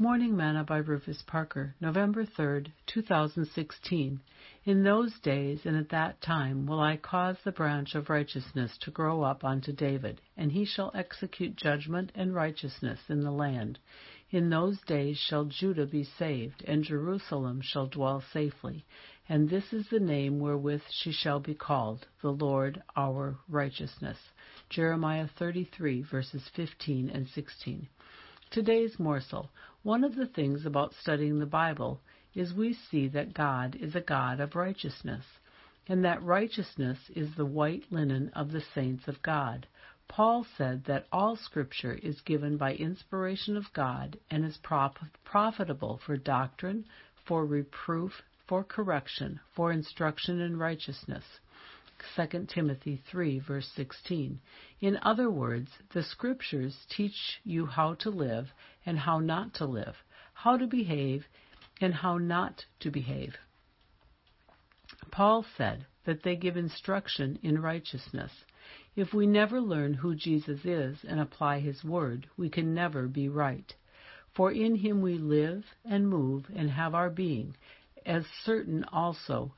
Morning Manna by Rufus Parker, November 3, 2016. In those days and at that time will I cause the branch of righteousness to grow up unto David, and he shall execute judgment and righteousness in the land. In those days shall Judah be saved, and Jerusalem shall dwell safely. And this is the name wherewith she shall be called, the Lord our righteousness. Jeremiah 33, verses 15 and 16. Today's morsel. One of the things about studying the Bible is we see that God is a God of righteousness, and that righteousness is the white linen of the saints of God. Paul said that all Scripture is given by inspiration of God and is profitable for doctrine, for reproof, for correction, for instruction in righteousness. 2 Timothy 3, verse 16. In other words, the Scriptures teach you how to live and how not to live, how to behave and how not to behave. Paul said that they give instruction in righteousness. If we never learn who Jesus is and apply his word, we can never be right. For in him we live and move and have our being, as certain also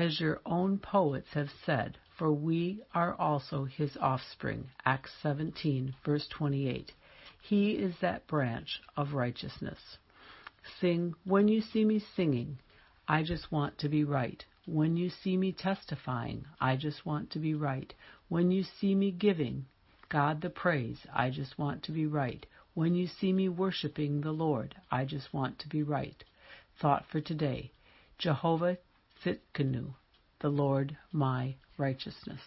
as your own poets have said, for we are also his offspring. Acts 17, verse 28. He is that branch of righteousness. Sing, when you see me singing, I just want to be right. When you see me testifying, I just want to be right. When you see me giving God the praise, I just want to be right. When you see me worshiping the Lord, I just want to be right. Thought for today. Jehovah Tsidkenu, the Lord my righteousness.